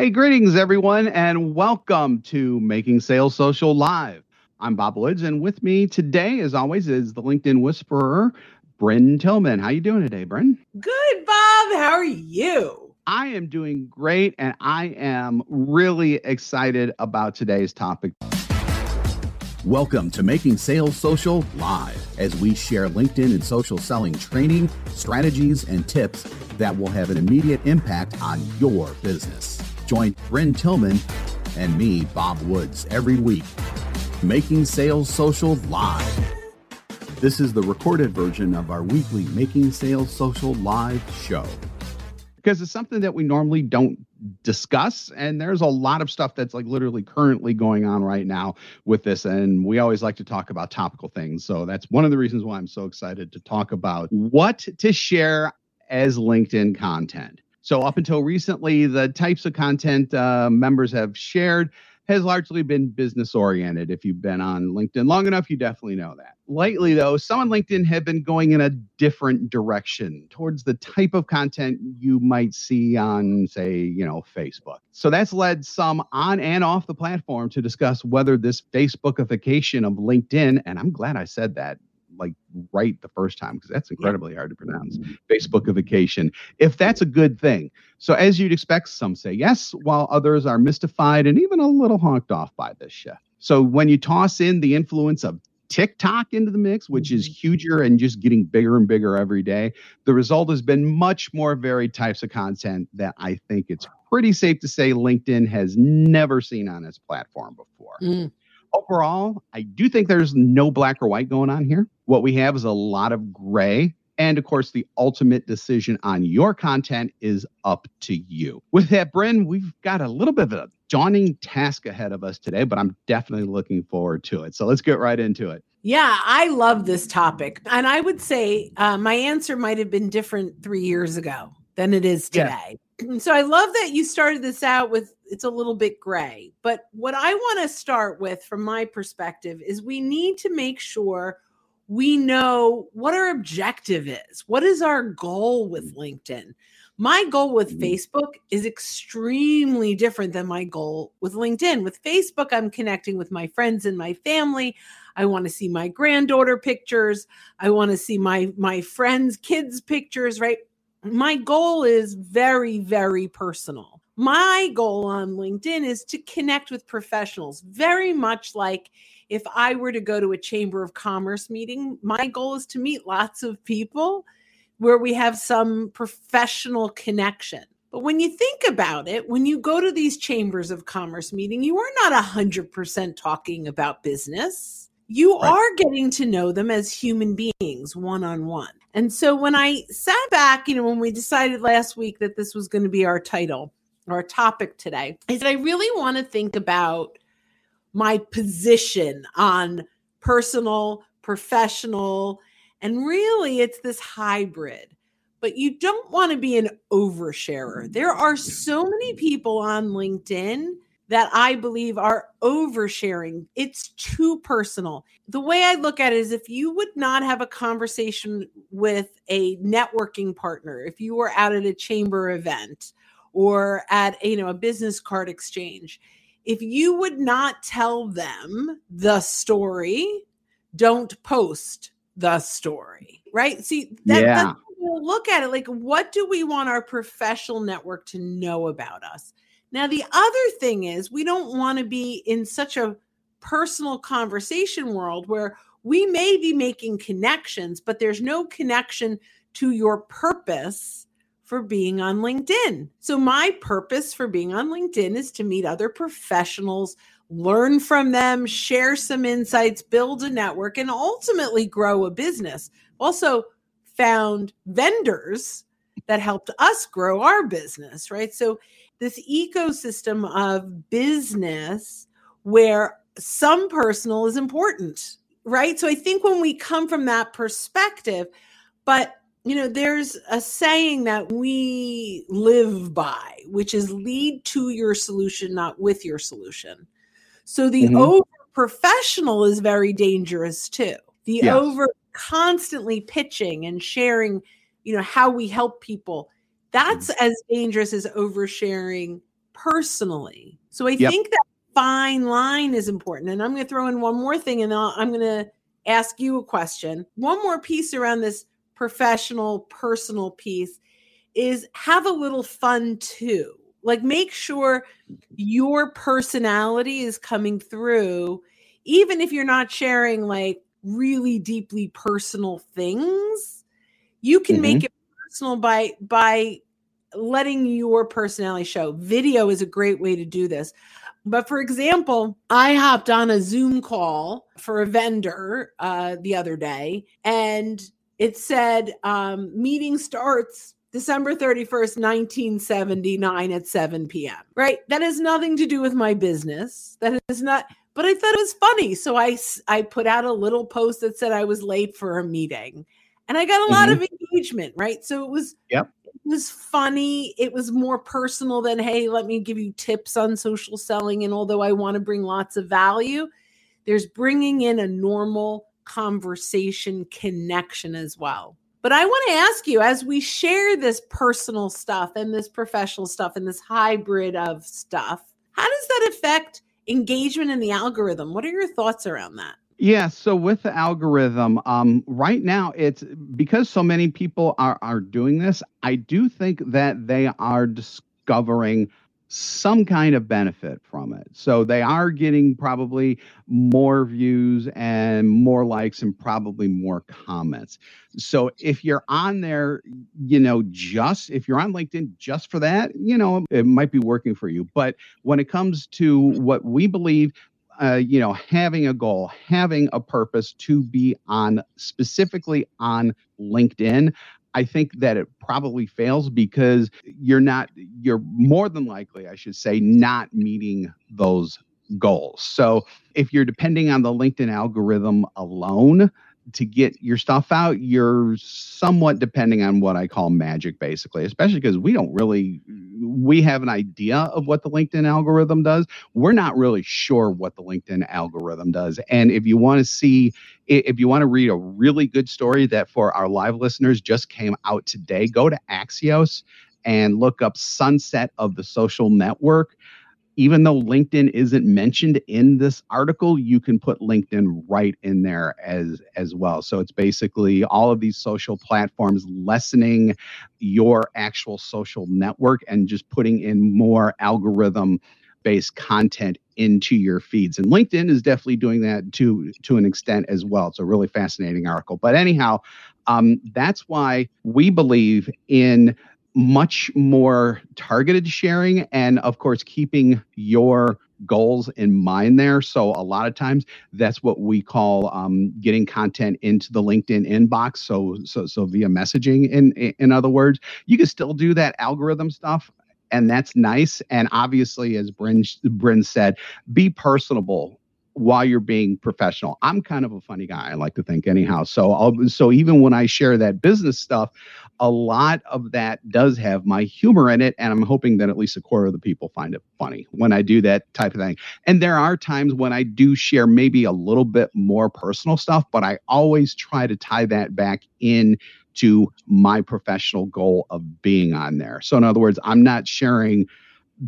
Hey, greetings, everyone, and welcome to Making Sales Social Live. I'm Bob Woods, and with me today, as always, is the LinkedIn Whisperer, Brynne Tillman. How you doing today, Brynne? Good, Bob. How are you? I am doing great, and I am really excited about today's topic. Welcome to Making Sales Social Live as we share LinkedIn and social selling training, strategies, and tips that will have an immediate impact on your business. Join Brynne Tillman and me, Bob Woods, every week. Making Sales Social Live. This is the recorded version of our weekly Making Sales Social Live show. Because it's something that we normally don't discuss. And there's a lot of stuff that's like literally currently going on right now with this. And we always like to talk about topical things. So that's one of the reasons why I'm so excited to talk about what to share as LinkedIn content. So, up until recently, the types of content uh, members have shared has largely been business oriented. If you've been on LinkedIn long enough, you definitely know that. Lately, though, some on LinkedIn have been going in a different direction towards the type of content you might see on, say, you know, Facebook. So that's led some on and off the platform to discuss whether this Facebookification of LinkedIn, and I'm glad I said that like right the first time because that's incredibly hard to pronounce. Facebookification, if that's a good thing. So as you'd expect, some say yes, while others are mystified and even a little honked off by this shift. So when you toss in the influence of TikTok into the mix, which is mm-hmm. huger and just getting bigger and bigger every day. The result has been much more varied types of content that I think it's pretty safe to say LinkedIn has never seen on its platform before. Mm overall, I do think there's no black or white going on here. What we have is a lot of gray. And of course, the ultimate decision on your content is up to you. With that, Brynne, we've got a little bit of a daunting task ahead of us today, but I'm definitely looking forward to it. So let's get right into it. Yeah, I love this topic. And I would say uh, my answer might have been different three years ago than it is today. Yeah. So I love that you started this out with it's a little bit gray. But what I want to start with from my perspective is we need to make sure we know what our objective is. What is our goal with LinkedIn? My goal with mm-hmm. Facebook is extremely different than my goal with LinkedIn. With Facebook, I'm connecting with my friends and my family. I want to see my granddaughter pictures. I want to see my my friends' kids' pictures, right? My goal is very very personal my goal on LinkedIn is to connect with professionals, very much like if I were to go to a Chamber of Commerce meeting, my goal is to meet lots of people where we have some professional connection. But when you think about it, when you go to these chambers of commerce meeting, you are not 100% talking about business. You right. are getting to know them as human beings one on one. And so when I sat back, you know, when we decided last week that this was going to be our title, our topic today is I really want to think about my position on personal, professional, and really it's this hybrid. But you don't want to be an oversharer. There are so many people on LinkedIn that I believe are oversharing. It's too personal. The way I look at it is if you would not have a conversation with a networking partner, if you were out at a chamber event, or at you know a business card exchange. If you would not tell them the story don't post the story right? See that, yeah. look at it. Like what do we want our professional network to know about us? Now the other thing is we don't want to be in such a personal conversation world where we may be making connections but there's no connection to your purpose for being on LinkedIn. So, my purpose for being on LinkedIn is to meet other professionals, learn from them, share some insights, build a network, and ultimately grow a business. Also, found vendors that helped us grow our business, right? So, this ecosystem of business where some personal is important, right? So, I think when we come from that perspective, but you know, there's a saying that we live by, which is lead to your solution, not with your solution. So the mm-hmm. over professional is very dangerous too. The yes. over constantly pitching and sharing, you know, how we help people. That's mm-hmm. as dangerous as oversharing personally. So I Yep. think that fine line is important. And I'm going to throw in one more thing and I'm going to ask you a question. One more piece around this professional, personal piece is have a little fun too. Like make sure your personality is coming through, even if you're not sharing like really deeply personal things. You can make it personal by by letting your personality show. Video is a great way to do this. But for example, I hopped on a Zoom call for a vendor uh, the other day, and it said um, meeting starts December 31st, 1979 at 7 p.m. Right? That has nothing to do with my business. That is not, but I thought it was funny. So I I put out a little post that said I was late for a meeting and I got a lot of engagement, right? So it was, Yep. it was funny. It was more personal than, hey, let me give you tips on social selling. And although I want to bring lots of value, there's bringing in a normal conversation connection as well. But I want to ask you as we share this personal stuff and this professional stuff and this hybrid of stuff, how does that affect engagement in the algorithm? What are your thoughts around that? Yeah, so with the algorithm, um, right now it's because so many people are are doing this. I do think that they are discovering some kind of benefit from it. So they are getting probably more views and more likes and probably more comments. So if you're on there, you know, just if you're on LinkedIn just for that, you know, it might be working for you. But when it comes to what we believe uh, you know, having a goal, having a purpose to be on specifically on LinkedIn, I think that it probably fails because you're not, you're more than likely, I should say, not meeting those goals. So if you're depending on the LinkedIn algorithm alone, to get your stuff out, you're somewhat depending on what I call magic, basically, especially because we don't really, we have an idea of what the LinkedIn algorithm does. We're not really sure what the LinkedIn algorithm does. And if you want to see, if you want to read a really good story that for our live listeners just came out today, go to Axios and look up Sunset of the Social Network even though LinkedIn isn't mentioned in this article, you can put LinkedIn right in there as as well. So it's basically all of these social platforms lessening your actual social network and just putting in more algorithm based content into your feeds. And LinkedIn is definitely doing that to to an extent as well. It's a really fascinating article. But anyhow, um, that's why we believe in much more targeted sharing and of course keeping your goals in mind there. So a lot of times that's what we call um, getting content into the linkedin inbox. So so so via messaging in in other words you can still do that algorithm stuff and that's nice. And obviously as brynne brynne said be personable while you're being professional. I'm kind of a funny guy i like to think anyhow. So I'll, so even when i share that business stuff a lot of that does have my humor in it and i'm hoping that at least a quarter of the people find it funny when i do that type of thing. And there are times when i do share maybe a little bit more personal stuff but i always try to tie that back in to my professional goal of being on there. So in other words i'm not sharing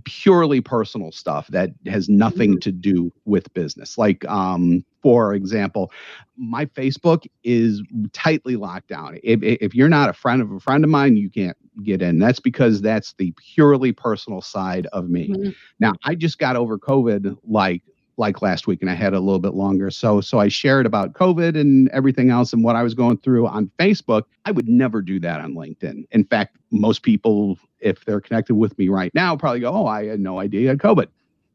purely personal stuff that has nothing to do with business. Like um for example my facebook is tightly locked down. If, if you're not a friend of a friend of mine you can't get in. That's because that's the purely personal side of me. Mhm. now i just got over covid like like last week and i had a little bit longer. So so i shared about covid and everything else and what i was going through on facebook. I would never do that on linkedin. In fact most people if they're connected with me right now probably go oh i had no idea you had covid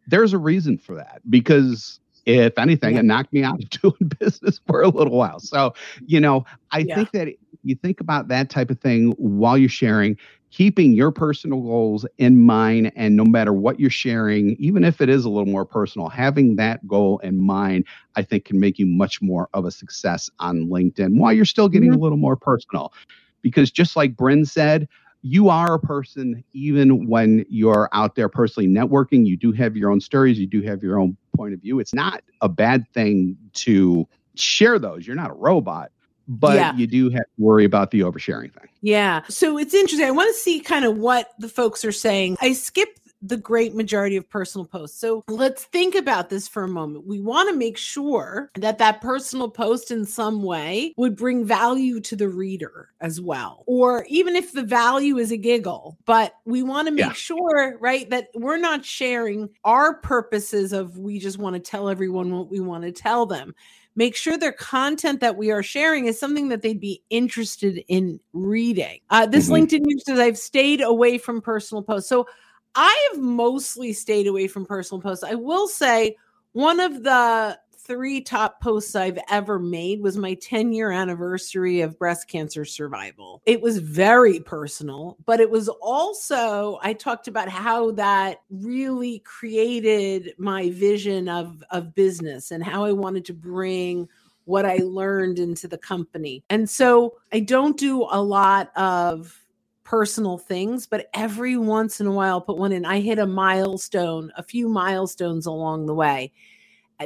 there's a reason for that because if anything Yeah. it knocked me out of doing business for a little while so you know i Yeah. think that you think about that type of thing while you're sharing keeping your personal goals in mind and no matter what you're sharing even if it is a little more personal having that goal in mind i think can make you much more of a success on linkedin while you're still getting a mm-hmm. little more personal because just like brynne said you are a person even when you're out there personally networking you do have your own stories you do have your own point of view it's not a bad thing to share those you're not a robot but Yeah. you do have to worry about the oversharing thing Yeah. So it's interesting. I want to see kind of what the folks are saying. I skipped the great majority of personal posts. So let's think about this for a moment. We want to make sure that that personal post in some way would bring value to the reader as well. Or even if the value is a giggle, but we want to make yeah. sure, right, that we're not sharing our purposes of we just want to tell everyone what we want to tell them make sure their content that we are sharing is something that they'd be interested in reading. Uh, this mm-hmm. LinkedIn news says, I've stayed away from personal posts. So I have mostly stayed away from personal posts. I will say one of the three top posts I've ever made was my 10 year anniversary of breast cancer survival. It was very personal, but it was also, I talked about how that really created my vision of, of business and how I wanted to bring what I learned into the company. And so I don't do a lot of personal things, but every once in a while I'll put one in. I hit a milestone, a few milestones along the way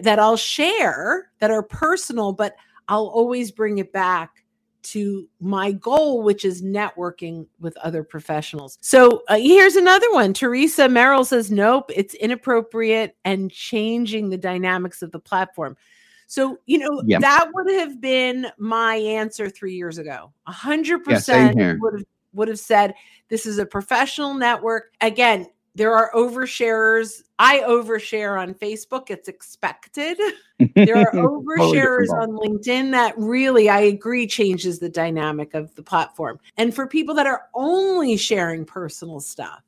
that I'll share that are personal, but I'll always bring it back to my goal, which is networking with other professionals. So uh, here's another one. Teresa Merrill says, Nope, it's inappropriate and changing the dynamics of the platform. So, you know, yep. that would have been my answer three years ago. A hundred percent would have would have said this is a professional network. Again, there are oversharers. I overshare on Facebook. It's expected. There are oversharers on LinkedIn that really, I agree, changes the dynamic of the platform. And for people that are only sharing personal stuff,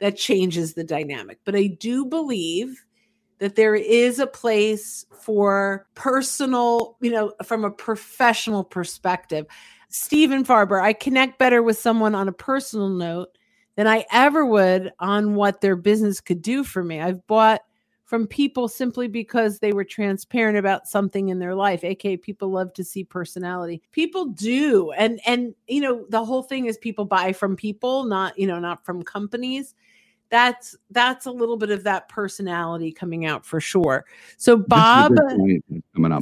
that changes the dynamic. But I do believe that there is a place for personal, you know, from a professional perspective. Stephen Farber, I connect better with someone on a personal note than I ever would on what their business could do for me. I've bought from people simply because they were transparent about something in their life aka people love to see personality people do and and you know the whole thing is people buy from people not you know not from companies that's that's a little bit of that personality coming out for sure so bob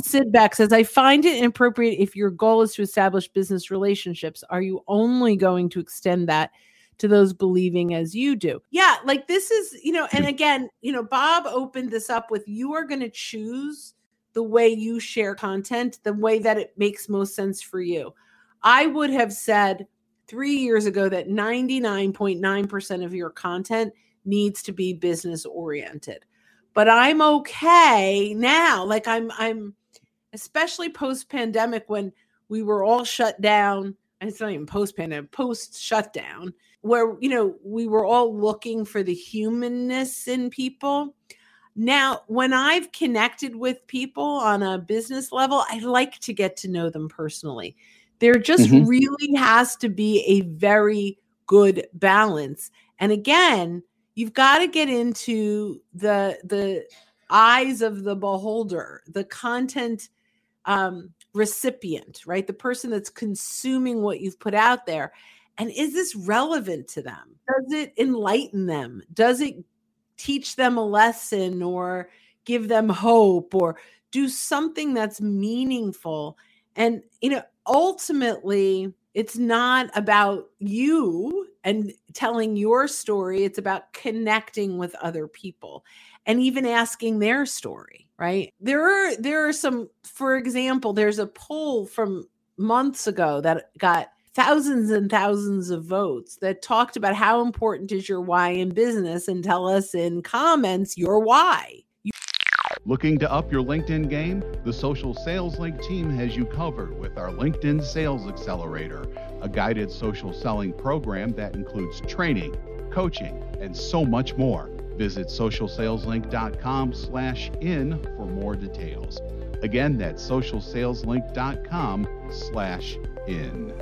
sidbeck says i find it inappropriate if your goal is to establish business relationships are you only going to extend that to those believing as you do. Yeah, like this is, you know, and again, you know, Bob opened this up with you are going to choose the way you share content, the way that it makes most sense for you. I would have said 3 years ago that 99.9% of your content needs to be business oriented. But I'm okay now. Like I'm I'm especially post pandemic when we were all shut down. It's not even post pandemic, post shutdown where you know we were all looking for the humanness in people now when i've connected with people on a business level i like to get to know them personally there just mm-hmm. really has to be a very good balance and again you've got to get into the the eyes of the beholder the content um recipient right the person that's consuming what you've put out there and is this relevant to them? Does it enlighten them? Does it teach them a lesson or give them hope or do something that's meaningful? And, you know, ultimately, it's not about you and telling your story, it's about connecting with other people and even asking their story right there are there are some for example there's a poll from months ago that got thousands and thousands of votes that talked about how important is your why in business and tell us in comments your why. Looking to up your LinkedIn game? The Social Sales Link team has you covered with our LinkedIn Sales Accelerator, a guided social selling program that includes training, coaching, and so much more. Visit socialsaleslink.com slash in for more details. Again, that's socialsaleslink.com slash in.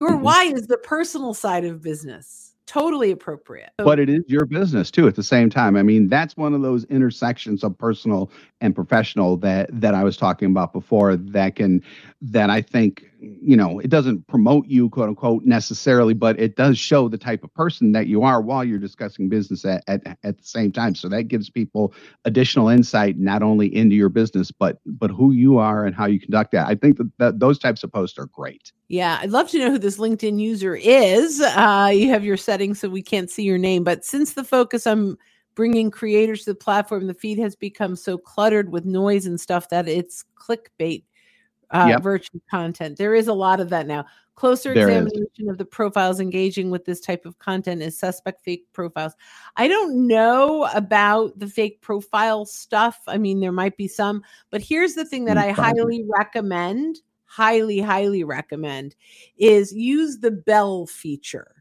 Your why is the personal side of business. Totally appropriate. But it is your business too at the same time. I mean, that's one of those intersections of personal and professional that that I was talking about before that can that I think you know it doesn't promote you quote unquote necessarily but it does show the type of person that you are while you're discussing business at, at, at the same time. So that gives people additional insight not only into your business but but who you are and how you conduct that. I think that, that those types of posts are great. Yeah i'd love to know who this linkedin user is. Uh, you have your settings so we can't see your name but since the focus on bringing creators to the platform the feed has become so cluttered with noise and stuff that it's clickbait uh, yep. virtue content. There is a lot of that now. Closer there examination is. of the profiles engaging with this type of content is suspect fake profiles. I don't know about the fake profile stuff. I mean, there might be some, but here's the thing that I highly recommend, highly, highly recommend is use the bell feature.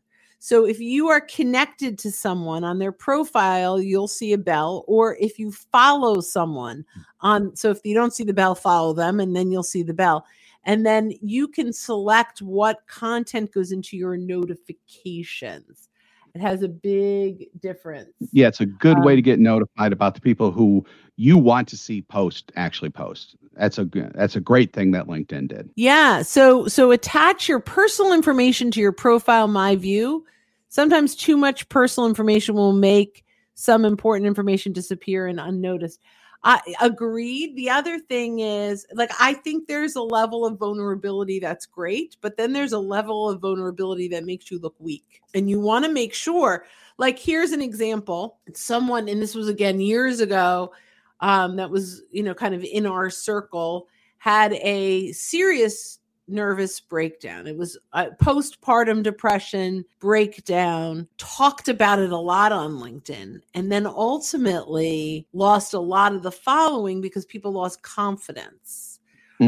So if you are connected to someone on their profile, you'll see a bell. Or if you follow someone hmm. on, so if you don't see the bell, follow them and then you'll see the bell. And then you can select what content goes into your notifications. It has a big difference. Yeah, it's a good um, way to get notified about the people who you want to see post actually post. That's a that's a great thing that LinkedIn did. Yeah. So so attach your personal information to your profile my view Sometimes too much personal information will make some important information disappear and unnoticed. I agreed. The other thing is, like, I think there's a level of vulnerability that's great, but then there's a level of vulnerability that makes you look weak. And you want to make sure, like, here's an example someone, and this was again years ago, um, that was, you know, kind of in our circle, had a serious nervous breakdown. It was a postpartum depression breakdown, talked about it a lot on LinkedIn, and then ultimately lost a lot of the following because people lost confidence.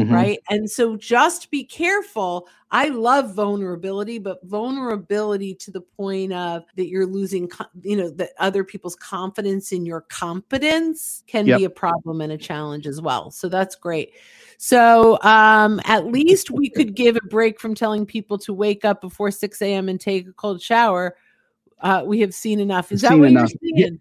Mm-hmm. Right. And so just be careful. I love vulnerability, but vulnerability to the point of that you're losing, you know, that other people's confidence in your competence can yep. be a problem and a challenge as well. So that's great. So um, at least we could give a break from telling people to wake up before 6 a.m. and take a cold shower. Uh, we have seen enough. Is that what enough. you're saying?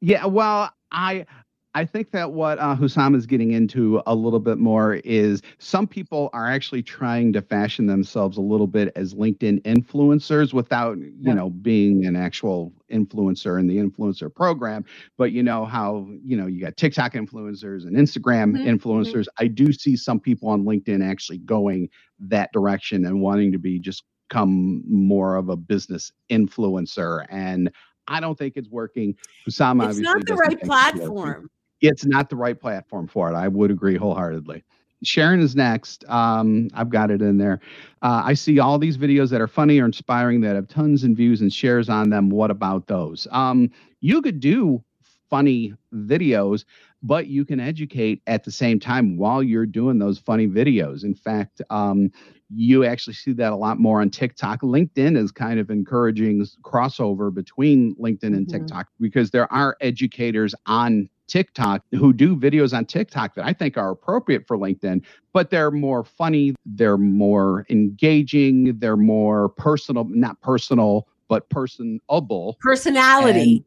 Yeah. yeah. Well, I I think that what uh, Hussam is getting into a little bit more is some people are actually trying to fashion themselves a little bit as LinkedIn influencers without, you yeah. know, being an actual influencer in the influencer program. But you know how, you know, you got TikTok influencers and Instagram mm-hmm. influencers. Mm-hmm. I do see some people on LinkedIn actually going that direction and wanting to be just become more of a business influencer. And I don't think it's working. Hussam it's not the right platform it's not the right platform for it. I would agree wholeheartedly. Sharon is next. Um, I've got it in there. Uh, I see all these videos that are funny or inspiring that have tons and views and shares on them. What about those? Um, you could do funny videos, but you can educate at the same time while you're doing those funny videos. In fact, um, you actually see that a lot more on TikTok. LinkedIn is kind of encouraging crossover between LinkedIn and mm-hmm. TikTok because there are educators on TikTok who do videos on TikTok that I think are appropriate for LinkedIn, but they're more funny, they're more engaging, they're more personal, not personal, but personable. Personality.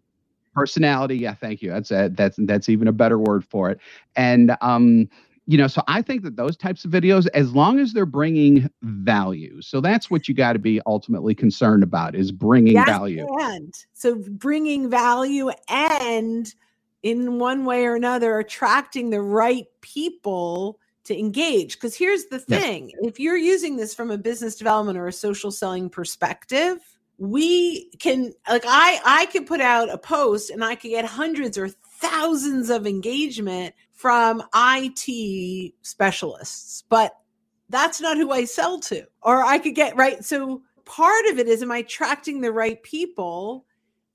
Personality, yeah, thank you. That's a, that's that's even a better word for it. And um you know, so I think that those types of videos, as long as they're bringing value, so that's what you got to be ultimately concerned about is bringing yes, value. And so bringing value and in one way or another attracting the right people to engage. Because here's the thing yes. if you're using this from a business development or a social selling perspective we can like i i could put out a post and i could get hundreds or thousands of engagement from it specialists but that's not who i sell to. Or i could get right so part of it is am i attracting the right people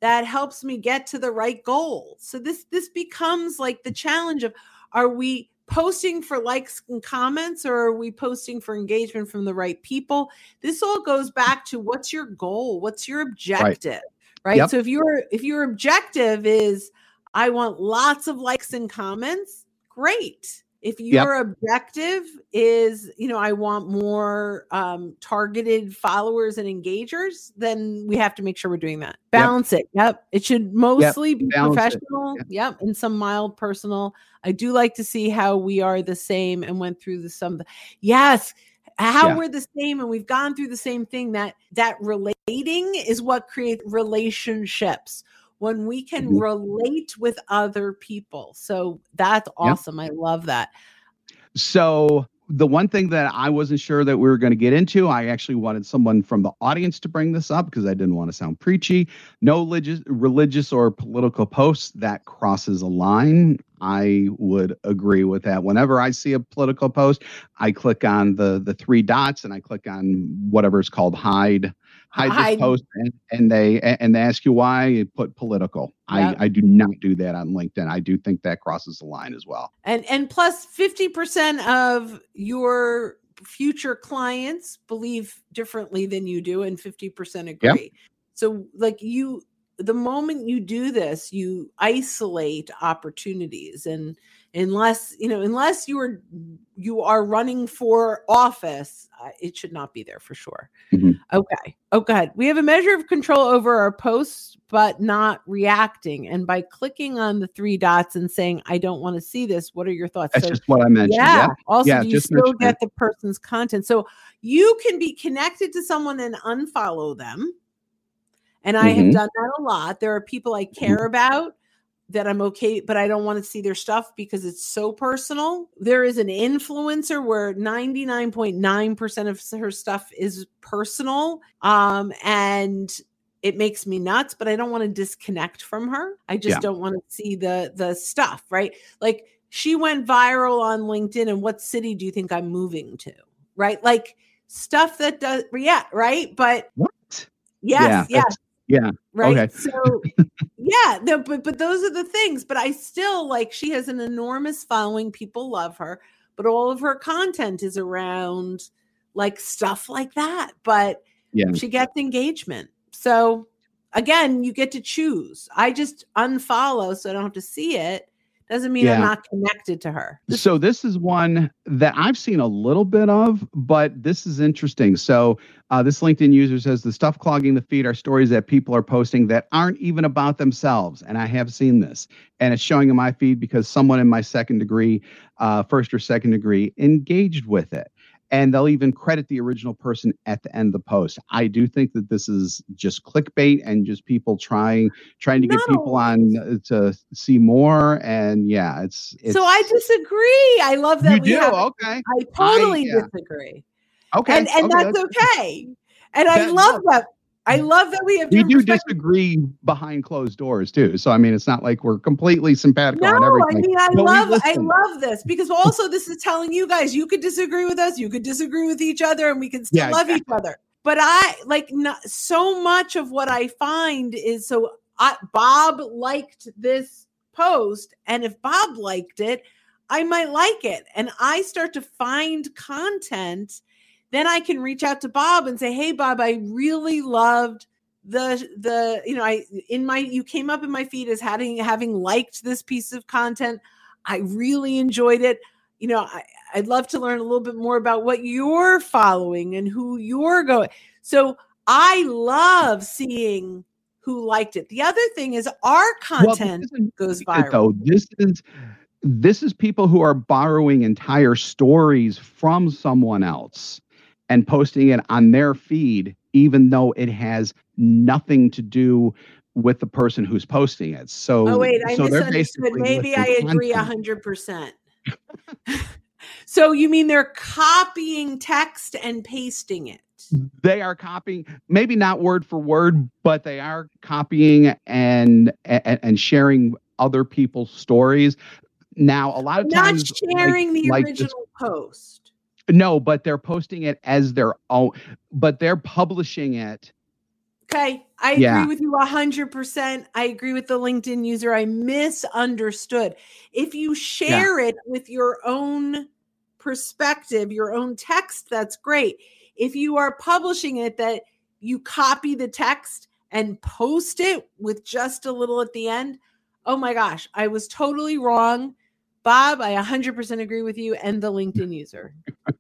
that helps me get to the right goal. So this this becomes like the challenge of are we posting for likes and comments or are we posting for engagement from the right people? This all goes back to what's your goal? What's your objective? Right? right? Yep. So if your if your objective is I want lots of likes and comments, great. If your yep. objective is, you know, I want more um, targeted followers and engagers, then we have to make sure we're doing that. Balance yep. it. Yep. It should mostly yep. be Balance professional. Yep. And some mild personal. I do like to see how we are the same and went through the some. Yes. How yeah. we're the same and we've gone through the same thing that that relating is what creates relationships when we can mm-hmm. relate with other people. So that's awesome. Yeah. I love that. So the one thing that I wasn't sure that we were going to get into, I actually wanted someone from the audience to bring this up because I didn't want to sound preachy. No religious, religious or political posts that crosses a line. I would agree with that. Whenever I see a political post, I click on the the three dots and I click on whatever is called hide hide, hide. this post and, and, they and they ask you why you put political. Yep. I, I do not do that on LinkedIn. I do think that crosses the line as well. And and plus 50% of your future clients believe differently than you do and 50% agree. Yep. So like you the moment you do this, you isolate opportunities and unless you know unless you are you are running for office uh, it should not be there for sure. Mm-hmm. okay. Oh god. we have a measure of control over our posts but not reacting. And by clicking on the three dots and saying i don't want to see this what are your thoughts? That's so, just what i mentioned. yeah, yeah. also yeah, you still get the person's content. So you can be connected to someone and unfollow them and I mm-hmm. have done that a lot. There are people I care mm-hmm. about that I'm okay, but I don't want to see their stuff because it's so personal. There is an influencer where 99.9% of her stuff is personal. Um, and it makes me nuts, but I don't want to disconnect from her. I just yeah. don't want to see the the stuff, right? Like she went viral on LinkedIn and what city do you think I'm moving to? Right? Like stuff that does yeah, right? But what? Yes, yeah, yes. Yeah. Right. Okay. So yeah, no, but but those are the things. But I still like she has an enormous following. People love her, but all of her content is around like stuff like that. But yeah, she gets engagement. So again, you get to choose. I just unfollow so I don't have to see it doesn't mean yeah. I'm not connected to her. So this is one that I've seen a little bit of, but this is interesting. So uh, this LinkedIn user says the stuff clogging the feed are stories that people are posting that aren't even about themselves, and I have seen this, and it's showing in my feed because someone in my second degree, uh, first or second degree, engaged with it and they'll even credit the original person at the end of the post. I do think that this is just clickbait and just people trying trying to no. get people on uh, to see more. And yeah, it's, it's, so I disagree. I love that. You do okay. I totally I, yeah. disagree. Okay, and and okay, that's, that's okay. And I love that I mm. love that we have. We do disagree behind closed doors too. So I mean, it's not like we're completely simpatico no, on everything. I mean, I love, I love this because also this is telling you guys you could disagree with us, you could disagree with each other, and we can still yeah, love exactly. each other. But I like not so much of what I find is so. I, Bob liked this post, and if Bob liked it, I might like it, and I start to find content then I can reach out to Bob and say, "Hey Bob, I really loved the the you know, I in my you came up in my feed as having having liked this piece of content. I really enjoyed it. You know, I, I'd love to learn a little bit more about what you're following and who you're going. So I love seeing who liked it. The other thing is our content well, goes viral. Though this is this is people who are borrowing entire stories from someone else and posting it on their feed, even though it has nothing to do with the person who's posting it. So, oh wait, I so misunderstood. Maybe I agree a hundred percent. So you mean they're copying text and pasting it? They are copying, maybe not word for word, but they are copying and and, and sharing other people's stories. Now, a lot of not times, sharing like, the like original this, post no, but they're posting it as their own, but they're publishing it. Okay. I agree with you 100%. I agree with the LinkedIn user. I misunderstood. If you share yeah. it with your own perspective, your own text, that's great. If you are publishing it, that you copy the text and post it with just a little at the end, oh my gosh, I was totally wrong Bob, I 100% agree with you and the LinkedIn user.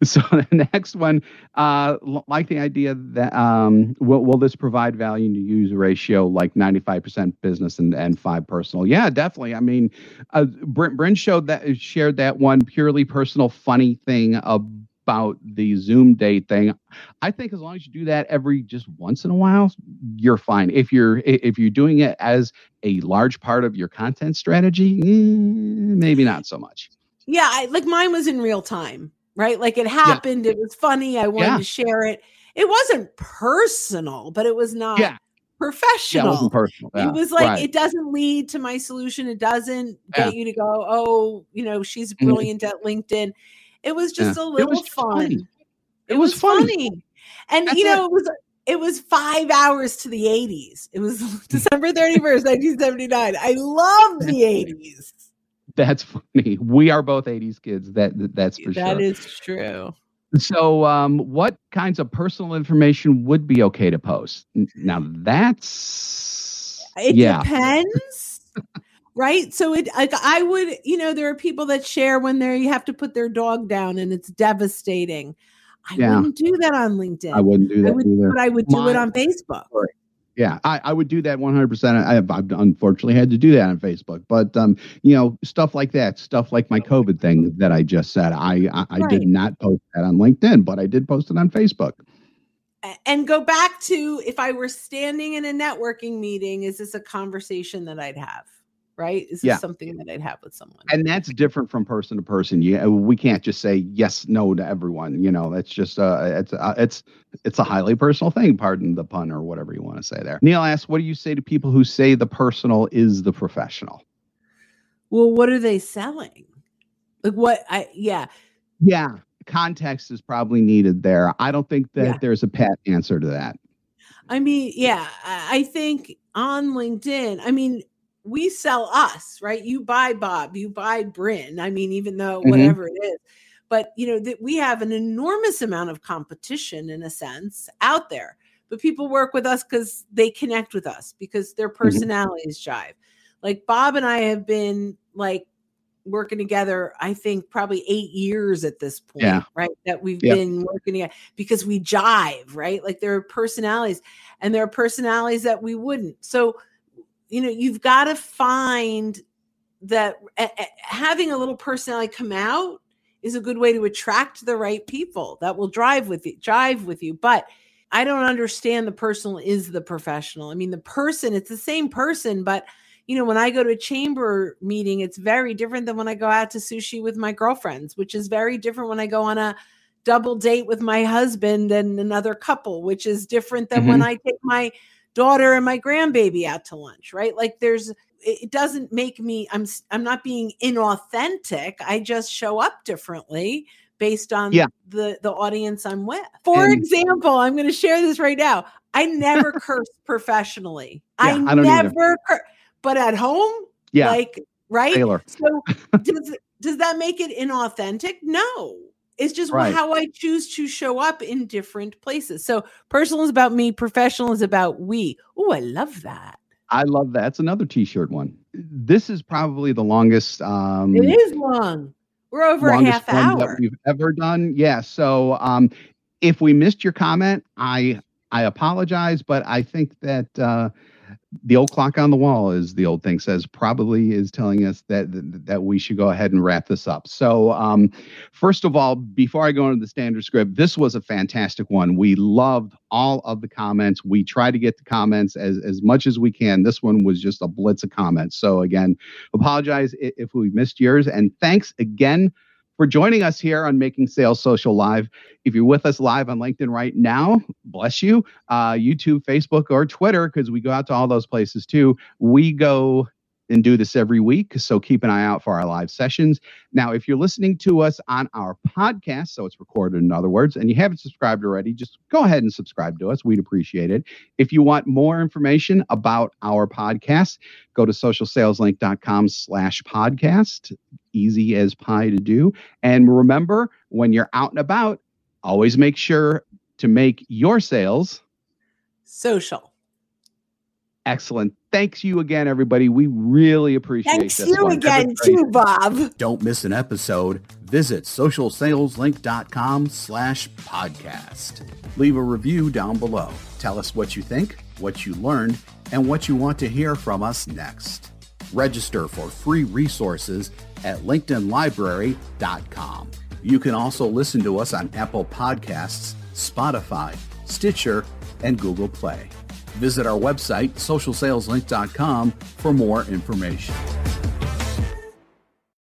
so the next one, uh, like the idea that um, will, will this provide value to user ratio like 95% business and, and five personal? Yeah, definitely. I mean, uh, Brent, Brent showed that shared that one purely personal funny thing about the Zoom date thing. I think as long as you do that every just once in a while, you're fine. If you're if you're doing it as a large part of your content strategy, eh, maybe not so much. Yeah, I, like mine was in real time right? Like it happened, yeah. it was funny. I wanted yeah. to share it. It wasn't personal, but it was not yeah. professional. It wasn't personal. It was like right. it doesn't lead to my solution. It doesn't get you to go, oh, you know, she's mm-hmm. brilliant mm-hmm. at LinkedIn. It was just a little fun. Funny. It, it was, was funny. And That's you know, it. it was it was five hours to the 80s. It was December 31st, 1979. I love the 80s. That's funny. We are both 80s kids. That, that's for that sure. That is true. So, um, what kinds of personal information would be okay to post? Now, that's it yeah. depends, right? So, it like I would, you know, there are people that share when they have to put their dog down and it's devastating. I yeah. wouldn't do that on LinkedIn. I wouldn't do that I would, either. But I would do My, it on Facebook. Yeah, I, I would do that 100%. I've, I've unfortunately had to do that on Facebook, but um, you know, stuff like that, stuff like my COVID thing that I just said, I I, I right. did not post that on LinkedIn, but I did post it on Facebook. And go back to if I were standing in a networking meeting, is this a conversation that I'd have? Right? Is yeah. something that I'd have with someone? And that's different from person to person. Yeah, we can't just say yes, no to everyone. You know, that's just uh, it's uh, it's it's a highly personal thing. Pardon the pun or whatever you want to say there. Neil asks, what do you say to people who say the personal is the professional? Well, what are they selling? Like what? I yeah. Yeah, context is probably needed there. I don't think that yeah. there's a pat answer to that. I mean, yeah, I think on LinkedIn, I mean, we sell us, right? You buy Bob, you buy Brynne. I mean, even though mm-hmm. whatever it is, but you know that we have an enormous amount of competition in a sense out there. But people work with us because they connect with us because their mm-hmm. personalities mm-hmm. jive. Like Bob and I have been like working together, I think probably eight years at this point, yeah. right? That we've yep. been working together because we jive, right? Like there are personalities and there are personalities that we wouldn't. So you know you've got to find that having a little personality come out is a good way to attract the right people that will drive with you drive with you but i don't understand the personal is the professional i mean the person it's the same person but you know when i go to a chamber meeting it's very different than when i go out to sushi with my girlfriends which is very different when i go on a double date with my husband and another couple which is different than mm-hmm. when i take my daughter and my grandbaby out to lunch, right? Like there's it doesn't make me I'm I'm not being inauthentic. I just show up differently based on yeah. the the audience I'm with. For and, example, I'm going to share this right now. I never curse professionally. Yeah, I, I never cur- but at home, yeah. like right? Taylor. So does does that make it inauthentic? No. It's just right. how I choose to show up in different places. So personal is about me, professional is about we. Oh, I love that. I love that. It's another t-shirt one. This is probably the longest um It is long. We're over a half hour we've ever done. Yeah. So um if we missed your comment, I I apologize, but I think that uh the old clock on the wall, as the old thing says, probably is telling us that that we should go ahead and wrap this up. So, um, first of all, before I go into the standard script, this was a fantastic one. We loved all of the comments. We try to get the comments as as much as we can. This one was just a blitz of comments. So again, apologize if we missed yours, and thanks again for joining us here on Making Sales Social Live. If you're with us live on LinkedIn right now, bless you. Uh, YouTube, Facebook, or Twitter, because we go out to all those places too. We go and do this every week. So keep an eye out for our live sessions. Now, if you're listening to us on our podcast, so it's recorded in other words, and you haven't subscribed already, just go ahead and subscribe to us. We'd appreciate it. If you want more information about our podcast, go to socialsaleslink.com slash podcast. Easy as pie to do. And remember, when you're out and about, always make sure to make your sales social. Excellent. Thanks you again, everybody. We really appreciate it. Thanks this you one. again too, Bob. Don't miss an episode. Visit socialsaleslink.com slash podcast. Leave a review down below. Tell us what you think, what you learned, and what you want to hear from us next. Register for free resources at linkedinlibrary.com. You can also listen to us on Apple Podcasts, Spotify, Stitcher, and Google Play. Visit our website, socialsaleslink.com, for more information.